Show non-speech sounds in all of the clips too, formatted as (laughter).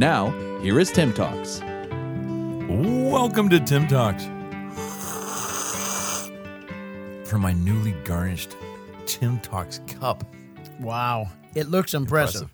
Now, here is Tim Talks. Welcome to Tim Talks. From my newly garnished Tim Talks cup. Wow. It looks impressive.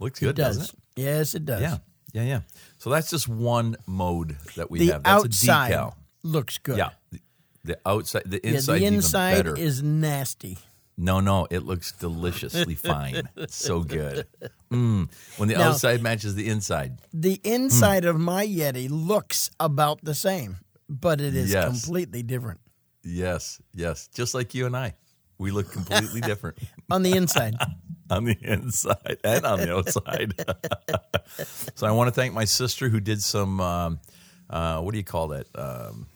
Looks good, it does. doesn't it? Yes, it does. Yeah, yeah, yeah. So that's just one mode that we The have. That's outside a decal. looks good. Yeah. The, the outside, the Yeah, inside, the even inside better. is nasty. No, no, it looks deliciously (laughs) fine. So good. Mm. When the Now- outside matches the inside. The inside of my Yeti looks about the same, but it is Yes. completely different Yes, yes. Just like you and I. We look completely different (laughs) on the inside. (laughs) on the inside and on the outside. so I want to thank my sister who did some, um, uh, what do you call that? Um,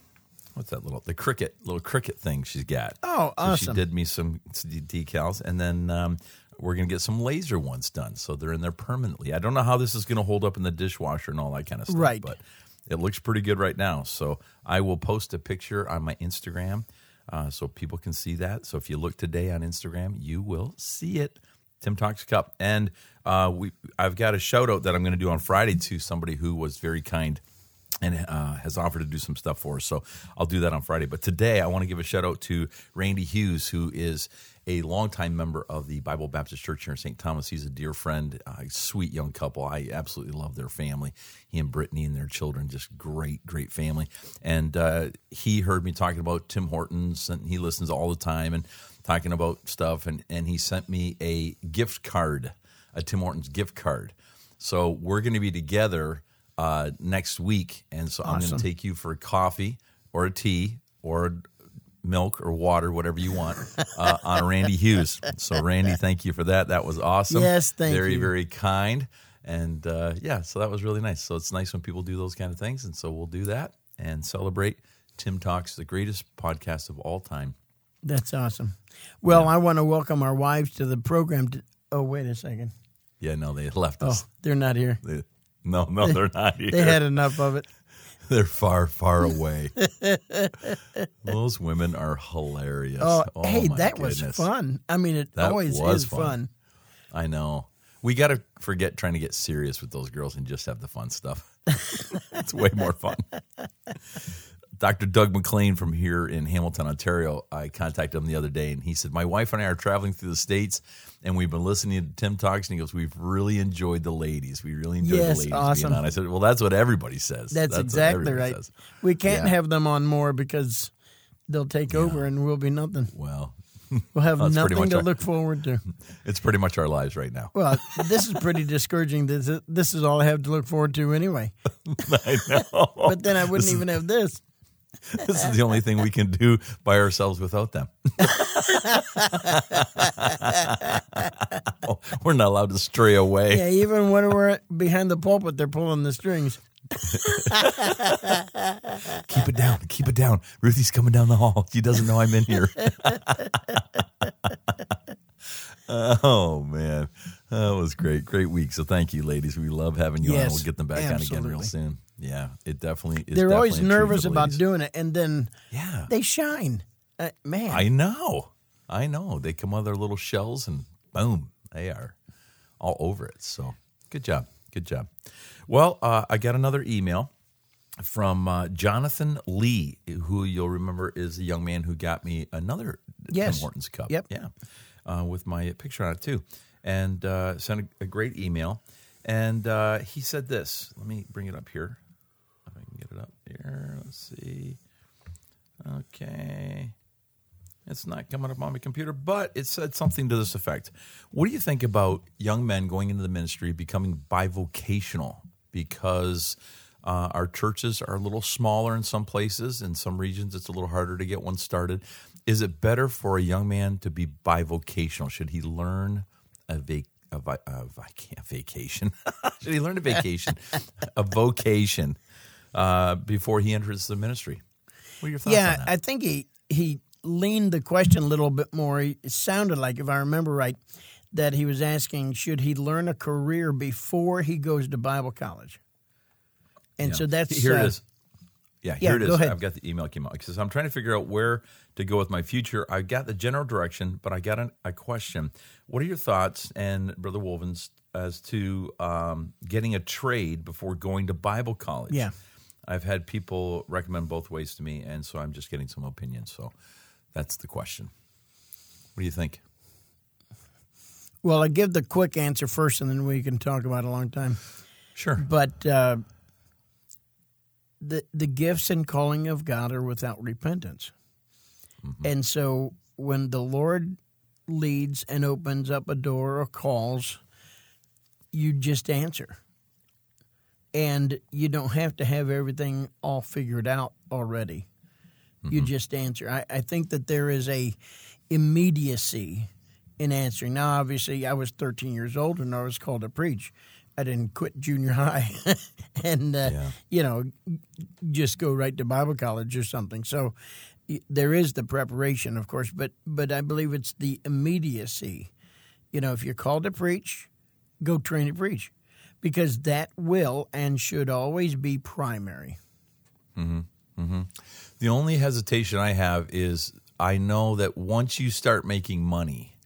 what's that little, the Cricut, little Cricut thing she's got. Oh, awesome! So she did me some decals, and then um, we're going to get some laser ones done, so they're in there permanently. I don't know how this is going to hold up in the dishwasher and all that kind of stuff, Right. But it looks pretty good right now. So I will post a picture on my Instagram, uh, so people can see that. So if you look today on Instagram, you will see it. Tim Talks Cup, and uh, we I've got a shout out that I'm going to do on Friday to somebody who was very kind and uh, has offered to do some stuff for us. So I'll do that on Friday. But today I want to give a shout out to Randy Hughes, who is a longtime member of the Bible Baptist Church here in St. Thomas. He's a dear friend, a sweet young couple. I absolutely love their family. He and Brittany and their children, just great, great family. And uh, he heard me talking about Tim Hortons, and he listens all the time and talking about stuff. And, and he sent me a gift card, a Tim Hortons gift card. So we're going to be together uh, next week, and so I'm going to take you for a coffee or a tea or milk or water, whatever you want, (laughs) uh, on Randy Hughes. So Randy, thank you for that. That was awesome. Yes, thank very, you. very very kind, and uh, yeah, so that was really nice. So it's nice when people do those kind of things, and so we'll do that and celebrate Tim Talks, the greatest podcast of all time. That's awesome. Well, I want to welcome our wives to the program. To, oh, wait a second. Yeah, no, they left us. Oh, they're not here. They- (laughs) no, no, they're not here. (laughs) They had enough of it. (laughs) They're far, far away. Those women are hilarious. Oh, Oh, hey, that goodness. was fun. I mean, it That always is fun. fun. I know. We got to forget trying to get serious with those girls and just have the fun stuff. it's way more fun. Dr. Doug McLean from here in Hamilton, Ontario, I contacted him the other day and he said, My wife and I are traveling through the States and we've been listening to Tim Talks. And he goes, We've really enjoyed the ladies. We really enjoyed Yes, the ladies awesome. being on. I said, Well, that's what everybody says. That's, what exactly right. says. We can't Yeah. have them on more because they'll take over and we'll be nothing. Well, (laughs) We'll have That's pretty nothing to our- look forward to. (laughs) it's pretty much our lives right now. Well, (laughs) this is pretty discouraging. This is, this is all I have to look forward to anyway. I know. But then I wouldn't even have this. (laughs) this is the only thing we can do by ourselves without them. (laughs) Oh, we're not allowed to stray away. Yeah, even when we're behind the pulpit, they're pulling the strings. Keep it down. Keep it down. Ruthie's coming down the hall. She doesn't know I'm in here. (laughs) oh man, that was great. Great week. So thank you, ladies. We love having you on. We'll get them back on again real soon. Yeah, it definitely. Is They're always definitely a treat nervous about doing it, and then Yeah, they shine. Uh, man, I know. I know. They come out of their little shells and boom, they are all over it. So good job. Good job. Well, uh, I got another email from uh, Jonathan Lee, who you'll remember is the young man who got me another Yes. Tim Hortons cup. Yep. Yeah. Uh, with my picture on it too. And uh, sent a, a great email. And uh, he said this. Let me bring it up here. If I can get it up here. Let's see. Okay. It's not coming up on my computer, but it said something to this effect. What do you think about young men going into the ministry becoming bivocational? Because uh, our churches are a little smaller in some places, in some regions, it's a little harder to get one started. Is it better for a young man to be bivocational? Should he learn a, vac- a, vi- a, vi- a vacation? (laughs) Should he learn a vacation, (laughs) a vocation uh, before he enters the ministry? What are your thoughts yeah, on that? I think he he leaned the question a little bit more. It sounded like, if I remember right, that he was asking, should he learn a career before he goes to Bible college? And Yeah. so that's here uh, it is. Yeah, yeah, here it is. I've got the email came out. Says I'm trying to figure out where to go with my future. I've got the general direction, but I got an, a question. What are your thoughts, and Brother Wolvens, as to um, getting a trade before going to Bible college? Yeah. I've had people recommend both ways to me, and so I'm just getting some opinions. So that's the question. What do you think? Well, I give the quick answer first, and then we can talk about it a long time. Sure. But uh, the the gifts and calling of God are without repentance, mm-hmm. and so when the Lord leads and opens up a door or calls, you just answer, and you don't have to have everything all figured out already. You mm-hmm. just answer. I, I think that there is a immediacy in answering. Now, obviously, I was 13 years old when I was called to preach. I didn't quit junior (laughs) high and, uh, Yeah. you know, just go right to Bible college or something. So there is the preparation, of course, but, but I believe it's the immediacy. You know, if you're called to preach, go train to preach because that will and should always be primary. The only hesitation I have is I know that once you start making money,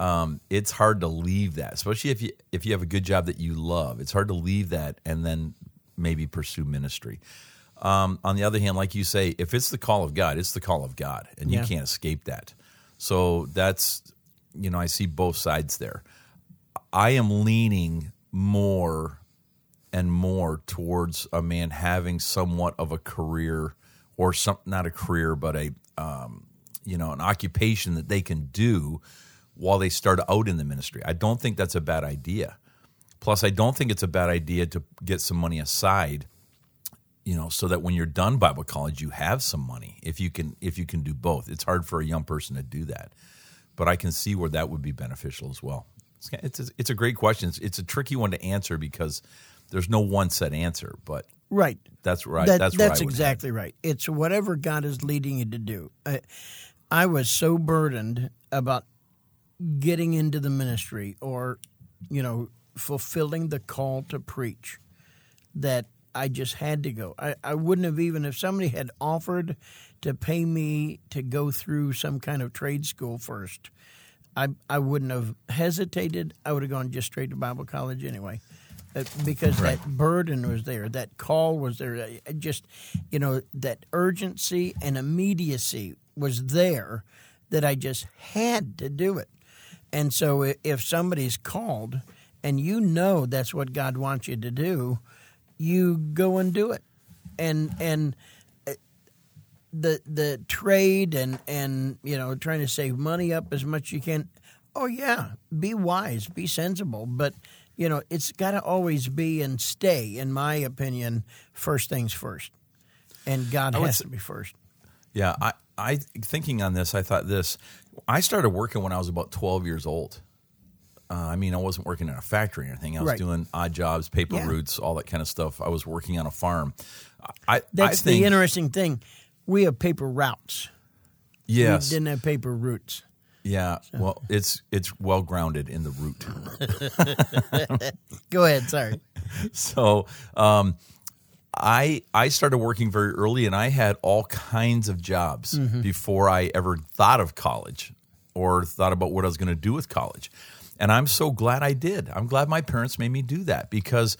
um, it's hard to leave that, especially if you if you have a good job that you love. It's hard to leave that and then maybe pursue ministry. Um, on the other hand, like you say, if it's the call of God, it's the call of God, and you can't escape that. So that's you know I see both sides there. I am leaning more and more towards a man having somewhat of a career or some not a career but a um, you know an occupation that they can do while they start out in the ministry. I don't think that's a bad idea. Plus, I don't think it's a bad idea to get some money aside, you know, so that when you're done Bible college, you have some money. If you can, if you can do both, it's hard for a young person to do that, but I can see where that would be beneficial as well. It's it's a, it's a great question. It's, it's a tricky one to answer because there's no one set answer, but Right. that's right. That- that's that's exactly right. It's whatever God is leading you to do. I, I was so burdened about getting into the ministry or, you know, fulfilling the call to preach that I just had to go. I, I wouldn't have even, if somebody had offered to pay me to go through some kind of trade school first, I, I wouldn't have hesitated. I would have gone just straight to Bible college anyway. Uh, because that burden was there, that call was there, just, you know, that urgency and immediacy was there that I just had to do it. And so if somebody's called and you know that's what God wants you to do, you go and do it. And and uh, the the trade and and you know trying to save money up as much as you can. Oh yeah, be wise, be sensible, but you know it's got to always be and stay, in my opinion, first things first, and God has s- to be first. Yeah, I, I thinking on this, I thought this. I started working when I was about twelve years old. Uh, I mean, I wasn't working in a factory or anything. I was Right. doing odd jobs, paper Yeah. routes, all that kind of stuff. I was working on a farm. I That's I think, the interesting thing. We have paper routes. Yes, We didn't have paper routes. yeah. Well, it's it's well grounded in the root. (laughs) Go ahead. Sorry. (laughs) so um, I I started working very early, and I had all kinds of jobs mm-hmm. before I ever thought of college or thought about what I was going to do with college. And I'm so glad I did. I'm glad my parents made me do that because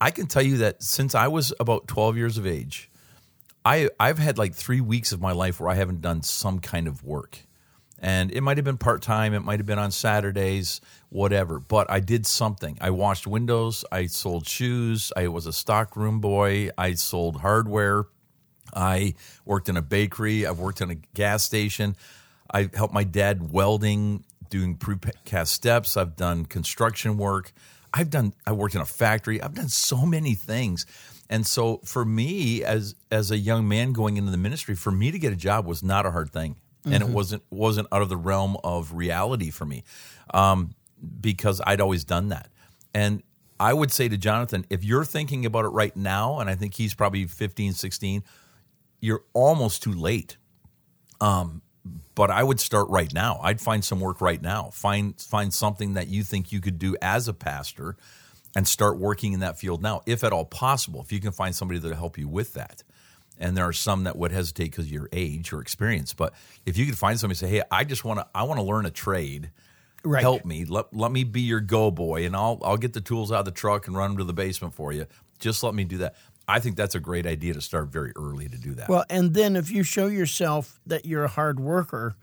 I can tell you that since I was about 12 years of age, I I've had like three weeks of my life where I haven't done some kind of work, and it might have been part time, it might have been on Saturdays, whatever. But I did something. I washed windows, I sold shoes, I was a stock room boy, I sold hardware, I worked in a bakery, I've worked in a gas station, I helped my dad welding, doing precast steps, I've done construction work. I've done I worked in a factory. I've done so many things. And so for me as as a young man going into the ministry, for me to get a job was not a hard thing. And it wasn't wasn't out of the realm of reality for me. Um, because I'd always done that. And I would say to Jonathan, if you're thinking about it right now, and I think he's probably 15, 16, you're almost too late. Um, but I would start right now. I'd find some work right now. Find find something that you think you could do as a pastor and start working in that field now, if at all possible. If you can find somebody that'll help you with that. And there are some that would hesitate because of your age or experience. But if you could find somebody say, Hey, I just want to I want to learn a trade. Right. Help me. Let, let me be your go boy and I'll I'll get the tools out of the truck and run them to the basement for you. Just let me do that. I think that's a great idea to start very early to do that. Well, and then if you show yourself that you're a hard worker,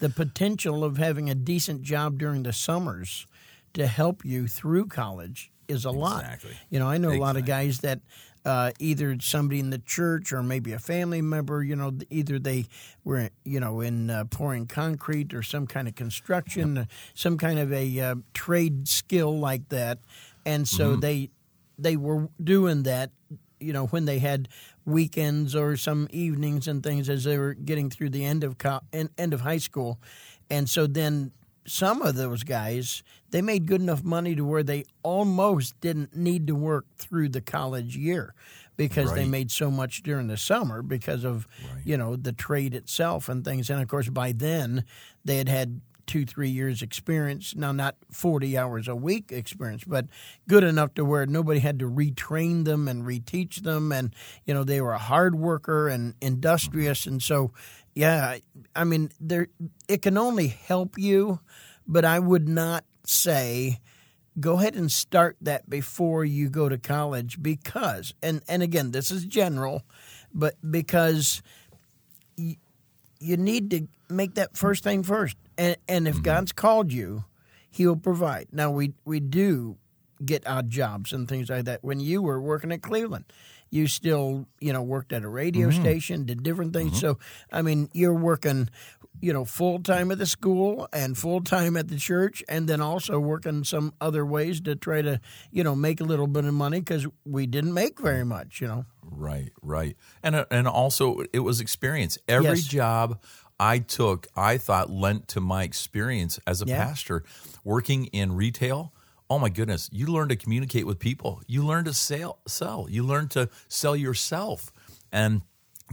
the potential of having a decent job during the summers to help you through college is a lot. You know, I know a lot of guys that uh, either somebody in the church or maybe a family member, you know, either they were, you know, in uh, pouring concrete or some kind of construction, uh, some kind of a uh, trade skill like that, and so Mm-hmm. they they were doing that, you know, when they had weekends or some evenings and things as they were getting through the end of co- en- end of high school, and so then some of those guys they made good enough money to where they almost didn't need to work through the college year because they made so much during the summer because of you know the trade itself and things. And of course by then they had had two three years experience. Now not 40 hours a week experience but good enough to where nobody had to retrain them and reteach them. And you know they were a hard worker and industrious. And so yeah i mean there it can only help you but i would not say go ahead and start that before you go to college because and and again this is general but because you, you need to make that first thing first. And and if mm-hmm. god's called you he'll provide. Now we we do get odd jobs and things like that. When you were working at cleveland you still you know worked at a radio station did different things so i mean you're working you know full time at the school and full time at the church and then also working some other ways to try to you know make a little bit of money because we didn't make very much you know Right, right, and uh, and also it was experience. Every Yes. job I took, I thought lent to my experience as a Yeah. pastor, working in retail. Oh my goodness, you learn to communicate with people. You learn to sell, sell. You learn to sell yourself, and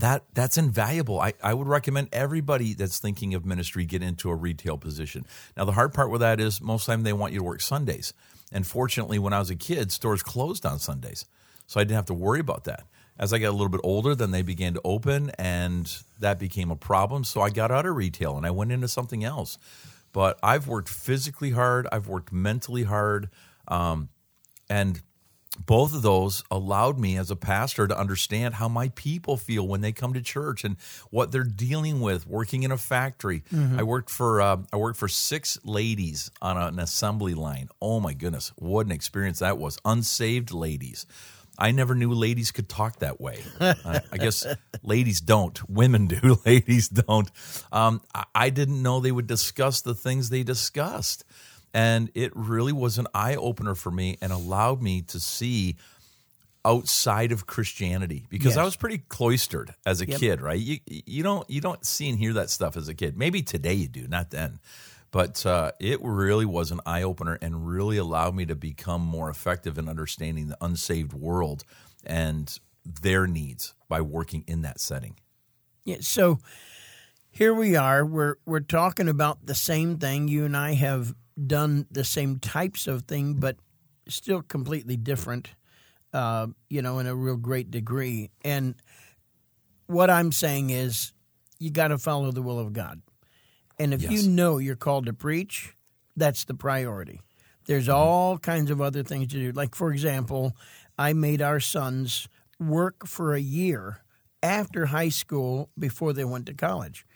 that that's invaluable. I, I would recommend everybody that's thinking of ministry get into a retail position. Now the hard part with that is most of the time they want you to work Sundays, and fortunately, when I was a kid, stores closed on Sundays, so I didn't have to worry about that as I got a little bit older, then they began to open, and that became a problem. So I got out of retail and I went into something else. But I've worked physically hard, I've worked mentally hard, um, and both of those allowed me as a pastor to understand how my people feel when they come to church and what they're dealing with working in a factory. I worked for uh, I worked for six ladies on an assembly line. Oh my goodness, what an experience that was! Unsaved ladies. I never knew ladies could talk that way. (laughs) I, I guess ladies don't. Women do. (laughs) Ladies don't. Um, I, I didn't know they would discuss the things they discussed. And it really was an eye opener for me and allowed me to see outside of Christianity because I was pretty cloistered as a kid, right? You you don't you don't see and hear that stuff as a kid. Maybe today you do, not then. But uh, it really was an eye opener and really allowed me to become more effective in understanding the unsaved world and their needs by working in that setting. Yeah, so here we are. We're we're talking about the same thing. You and I have done the same types of thing, but still completely different. Uh, you know, in a real great degree. And what I'm saying is, you got to follow the will of God. And if Yes. you know you're called to preach, that's the priority. There's all kinds of other things to do. Like, for example, I made our sons work for a year after high school before they went to college.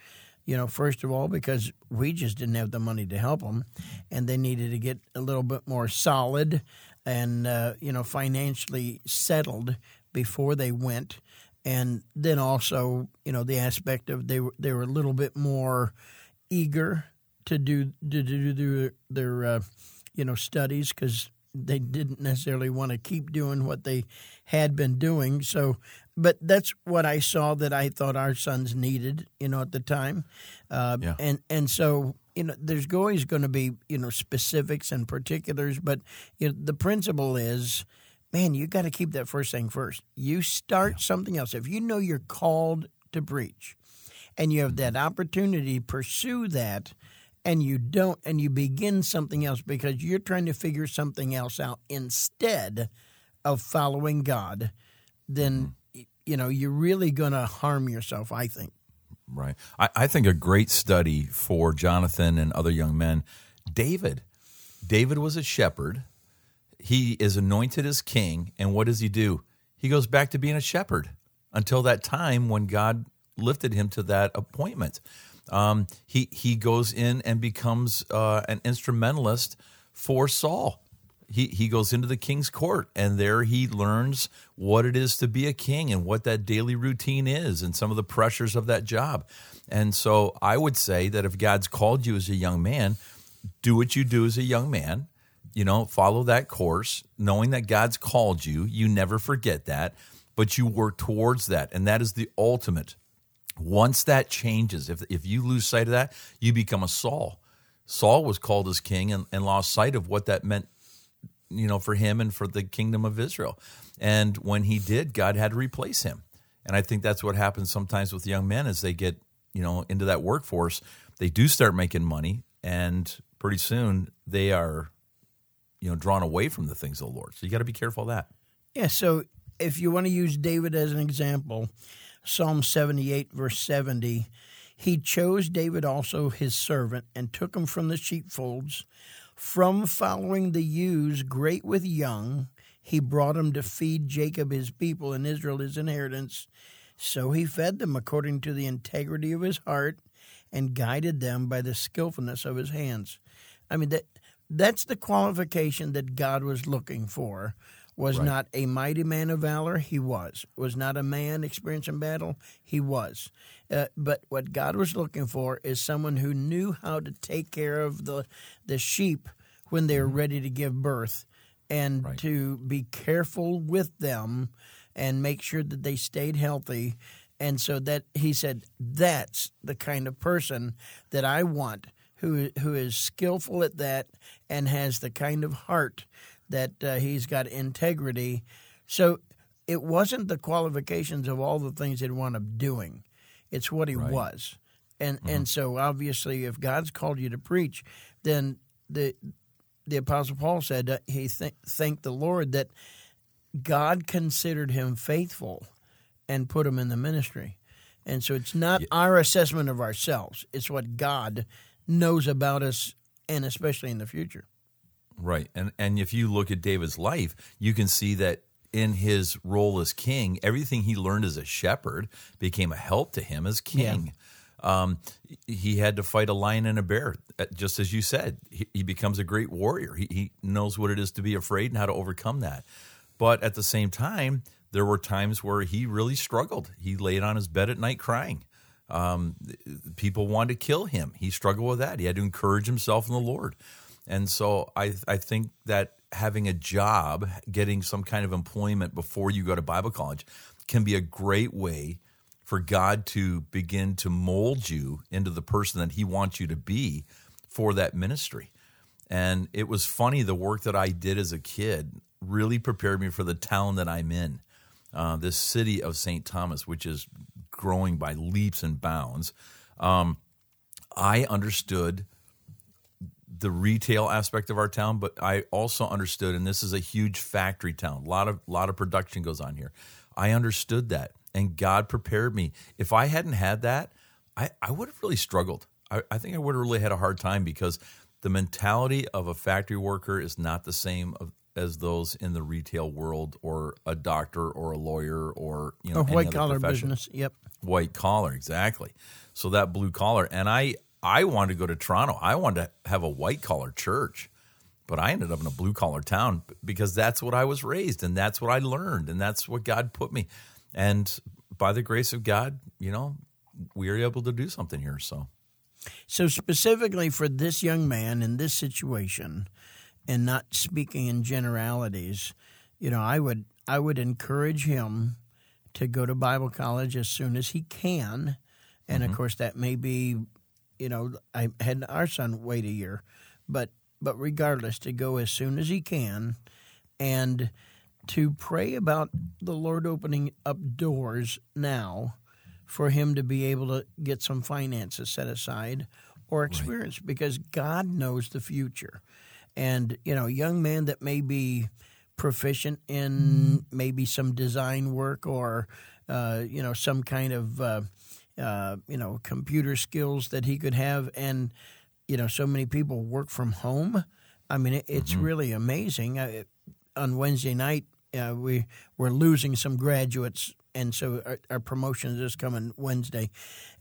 You know, first of all, because we just didn't have the money to help them, and they needed to get a little bit more solid and, uh, you know, financially settled before they went. And then also, you know, the aspect of they were, they were a little bit more eager to do to do, do their uh, you know studies because they didn't necessarily want to keep doing what they had been doing. So, but that's what I saw that I thought our sons needed, you know, at the time. Uh, Yeah. And and so you know, there's always going to be you know specifics and particulars, but you know, the principle is, man, you got to keep that first thing first. You start something else if you know you're called to preach, and you have that opportunity, pursue that. And you don't, and you begin something else because you're trying to figure something else out instead of following God, then mm-hmm. you know you're really going to harm yourself. I think. Right. I, I think a great study for Jonathan and other young men. David. David was a shepherd. He is anointed as king, and what does he do? He goes back to being a shepherd until that time when God lifted him to that appointment. Um, he he goes in and becomes uh, an instrumentalist for Saul he, he goes into the king's court and there he learns what it is to be a king and what that daily routine is and some of the pressures of that job. And so I would say that if God's called you as a young man, do what you do as a young man. You know, follow that course, knowing that God's called you. You never forget that, but you work towards that. And that is the ultimate. Once that changes, if, if you lose sight of that, you become a Saul. Saul was called as king and, and lost sight of what that meant you know, for him and for the kingdom of Israel. And when he did, God had to replace him. And I think that's what happens sometimes with young men as they get, you know, into that workforce. They do start making money, and pretty soon they are, you know, drawn away from the things of the Lord. So you got to be careful of that. Yeah. So if you want to use David as an example, Psalm 78, verse 70, he chose David also his servant and took him from the sheepfolds from following the ewes great with young, he brought him to feed Jacob his people and Israel his inheritance. So he fed them according to the integrity of his heart and guided them by the skillfulness of his hands. I mean that that's the qualification that God was looking for. Was right. not a mighty man of valor, he was. Was not a man experienced in battle, he was. Uh, but what God was looking for is someone who knew how to take care of the the sheep when they're mm-hmm. ready to give birth, and right. to be careful with them and make sure that they stayed healthy. And so that he said, that's the kind of person that I want, who who is skillful at that and has the kind of heart that uh, he's got integrity. So it wasn't the qualifications of all the things he'd wound up doing. It's what he right. was. And mm-hmm. and so obviously if God's called you to preach, then the the apostle Paul said that he th- thanked the Lord that God considered him faithful and put him in the ministry. And so it's not yeah. our assessment of ourselves, it's what God knows about us and especially in the future. Right. And and if you look at David's life, you can see that in his role as king, everything he learned as a shepherd became a help to him as king. Yeah. Um, he had to fight a lion and a bear, uh, just as you said. He, he becomes a great warrior. He, he knows what it is to be afraid and how to overcome that. But at the same time, there were times where he really struggled. He laid on his bed at night crying. Um, people wanted to kill him. He struggled with that. He had to encourage himself in the Lord. And so I, I think that having a job, getting some kind of employment before you go to Bible college, can be a great way for God to begin to mold you into the person that He wants you to be for that ministry. And it was funny, the work that I did as a kid really prepared me for the town that I'm in. Uh, this city of St. Thomas, which is growing by leaps and bounds. Um, I understood the retail aspect of our town, but I also understood, and this is a huge factory town. A lot of lot of production goes on here. I understood that, and God prepared me. If I hadn't had that, I, I would have really struggled. I, I think I would have really had a hard time because the mentality of a factory worker is not the same of, as those in the retail world or a doctor or a lawyer or you know a white collar business. Yep, white collar exactly. So that blue collar, and I I wanted to go to Toronto. I wanted to have a white collar church, but I ended up in a blue collar town because that's what I was raised and that's what I learned and that's what God put me. And by the grace of God, you know, we are able to do something here. So, so specifically for this young man in this situation, and not speaking in generalities, you know, I would I would encourage him to go to Bible college as soon as he can. And mm-hmm. of course, that may be you know, I had our son wait a year, but but regardless, to go as soon as he can, and to pray about the Lord opening up doors now for him to be able to get some finances set aside or experience because God knows the future. And, you know, young man that may be proficient in maybe some design work or, uh, you know, some kind of, uh, uh, you know, computer skills that he could have. And, you know, so many people work from home. I mean, it, it's really amazing. Uh, on Wednesday night, uh, we were losing some graduates, and so our, our promotion is just coming Wednesday,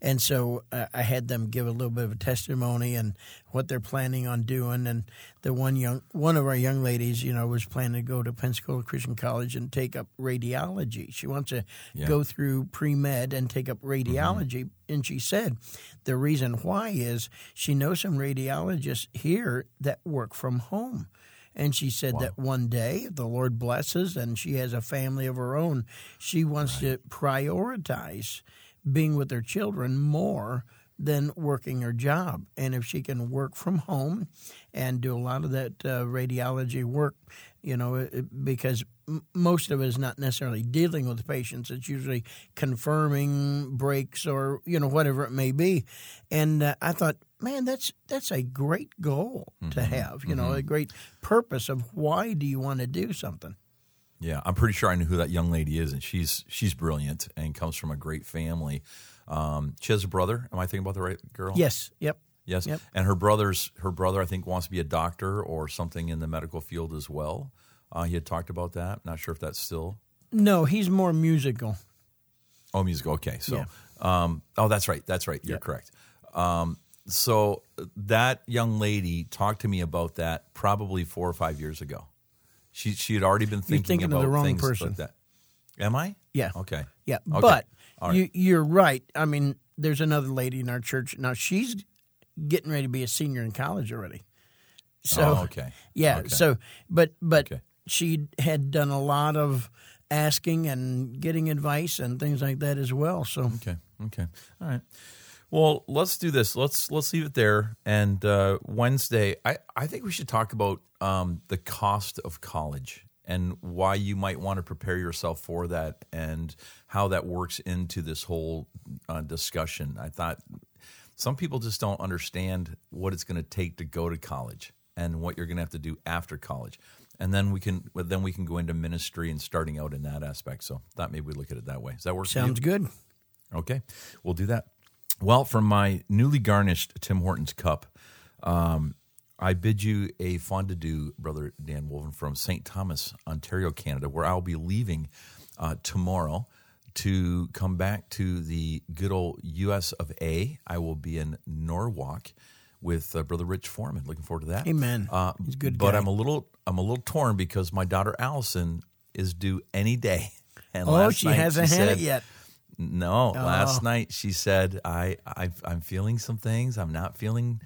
and so uh, I had them give a little bit of a testimony and what they're planning on doing. And the one young one of our young ladies, you know, was planning to go to Pensacola Christian College and take up radiology. She wants to Yeah. go through pre med and take up radiology, and she said the reason why is she knows some radiologists here that work from home. And she said that one day, the Lord blesses and she has a family of her own, she wants to prioritize being with her children more than working her job. And if she can work from home and do a lot of that uh, radiology work, you know, because most of it is not necessarily dealing with patients, it's usually confirming breaks or, you know, whatever it may be. And uh, I thought, man, that's that's a great goal to have, you know, a great purpose of why do you want to do something. Yeah, I'm pretty sure I know who that young lady is, and she's she's brilliant and comes from a great family. Um, she has a brother. Am I thinking about the right girl? Yes, yep. Yes. Yep. And her brother's her brother, I think, wants to be a doctor or something in the medical field as well. Uh, he had talked about that. Not sure if that's still. No, he's more musical. Oh, musical. Okay. So, um, oh, that's right. That's right. You're Yeah. correct. Um, so that young lady talked to me about that probably four or five years ago. She she had already been thinking, thinking about the wrong things person. like that. Am I? Yeah. Okay. Yeah, Okay. but right. you, you're right. I mean, there's another lady in our church now. She's getting ready to be a senior in college already. So Oh, okay. yeah. Okay. So, but but Okay. she had done a lot of asking and getting advice and things like that as well. So Okay. Okay. All right. Well, let's do this. Let's let's leave it there. And uh, Wednesday, I I think we should talk about um, the cost of college and why you might want to prepare yourself for that and how that works into this whole uh, discussion. I thought some people just don't understand what it's going to take to go to college and what you're going to have to do after college. And then we can then we can go into ministry and starting out in that aspect. So thought maybe we look at it that way. Does that work? for you? sounds good. Okay, we'll do that. Well, from my newly garnished Tim Hortons cup, um, I bid you a fond adieu, Brother Dan Wolven, from St. Thomas, Ontario, Canada, where I'll be leaving uh, tomorrow to come back to the good old US of A. I will be in Norwalk with uh, Brother Rich Foreman. Looking forward to that. Amen. Uh, He's good but guy. I'm a little I'm a little torn because my daughter Allison is due any day. (laughs) And Oh, last she night hasn't had said, it yet. no, Oh. last night she said I, I I'm feeling some things. I'm not feeling,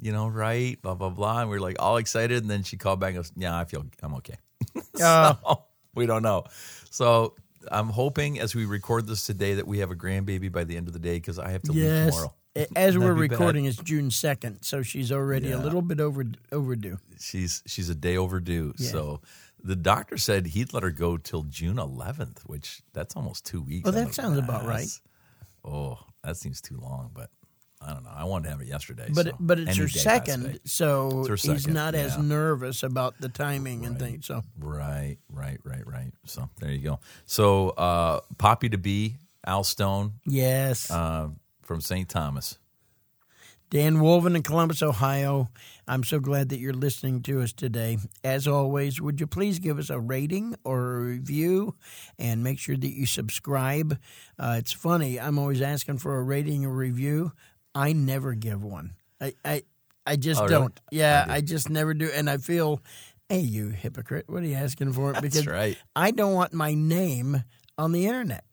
you know, right. Blah blah blah. And we are like all excited, and then she called back and goes, "Yeah, I feel I'm okay." (laughs) Oh. (laughs) so we don't know. So I'm hoping as we record this today that we have a grandbaby by the end of the day because I have to leave Yes. tomorrow. As (laughs) we're That'd bad. recording, it's June second, so she's already a little bit over overdue. She's she's a day overdue. Yeah. So the doctor said he'd let her go till June 11th, which that's almost two weeks. Well, that like, sounds about right." Oh, that seems too long, but I don't know. I wanted to have it yesterday. But so but it's any her I'd second, so It's her he's second, not as nervous about the timing and things. So Right, right, right, right. So there you go. So uh, Poppy to be Al Stone yes, uh, from St. Thomas. Dan Wolven in Columbus, Ohio. I'm so glad that you're listening to us today. As always, would you please give us a rating or a review and make sure that you subscribe? Uh, it's funny, I'm always asking for a rating or review. I never give one. I, I, I just Oh, don't. Yeah, I, just never do. And I feel, hey, you hypocrite, what are you asking for? Because right. I don't want my name on the internet.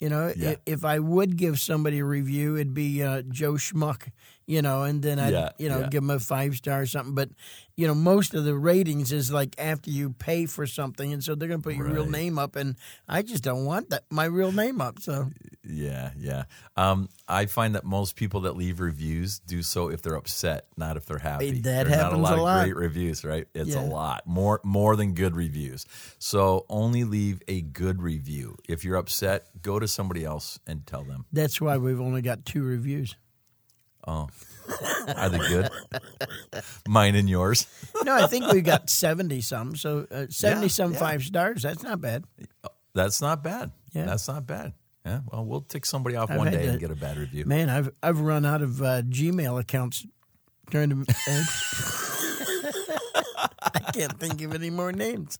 You know, Yeah. if, if I would give somebody a review, it'd be uh, Joe Schmuck, you know, and then I'd, Yeah, you know, yeah. give them a five star or something. But, you know, most of the ratings is like after you pay for something. And so they're going to put your real name up. And I just don't want that, my real name up. So, Yeah, yeah. Um, I find that most people that leave reviews do so if they're upset, not if they're happy. That There are happens not a lot a lot. of great reviews, right? It's a lot more more than good reviews. So only leave a good review. If you're upset, go to somebody else and tell them. That's why we've only got two reviews. Oh, are they good? Mine and yours. No, I think we got 70 some. So uh, 70 some yeah. five stars. That's not bad. That's not bad. Yeah. That's not bad. Yeah. Well, we'll tick somebody off I've one day to- and get a bad review. Man, I've I've run out of uh, Gmail accounts trying to. Uh, (laughs) I can't think of any more names.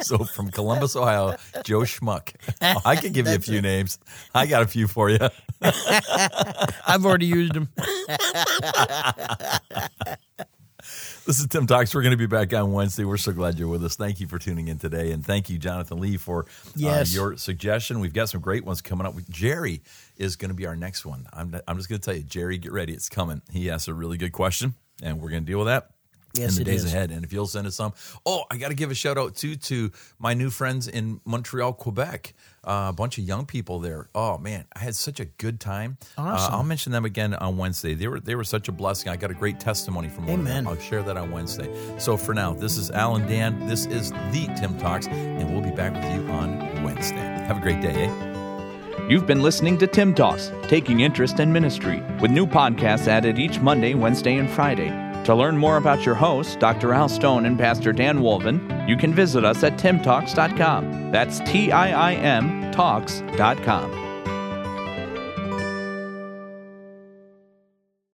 So from Columbus, Ohio, Joe Schmuck. Oh, I could give you a few names. I got a few for you. I've already used them. This is Tim Talks. We're going to be back on Wednesday. We're so glad you're with us. Thank you for tuning in today. And thank you, Jonathan Lee, for Yes. uh, your suggestion. We've got some great ones coming up. Jerry is going to be our next one. I'm, I'm just going to tell you, Jerry, get ready. It's coming. He asked a really good question, and we're going to deal with that. Yes, in the it days is. ahead. And if you'll send us some, oh, I got to give a shout out too to my new friends in Montreal, Quebec. Uh, a bunch of young people there. Oh man, I had such a good time. Awesome. Uh, I'll mention them again on Wednesday. They were they were such a blessing. I got a great testimony from one of them. Amen. I'll share that on Wednesday. So for now, this is Al and Dan. This is the Tim Talks, and we'll be back with you on Wednesday. Have a great day. Eh? You've been listening to Tim Talks, taking interest in ministry, with new podcasts added each Monday, Wednesday, and Friday. To learn more about your hosts, Dr. Al Stone and Pastor Dan Wolven, you can visit us at timtalks.com. That's T I I M talks.com.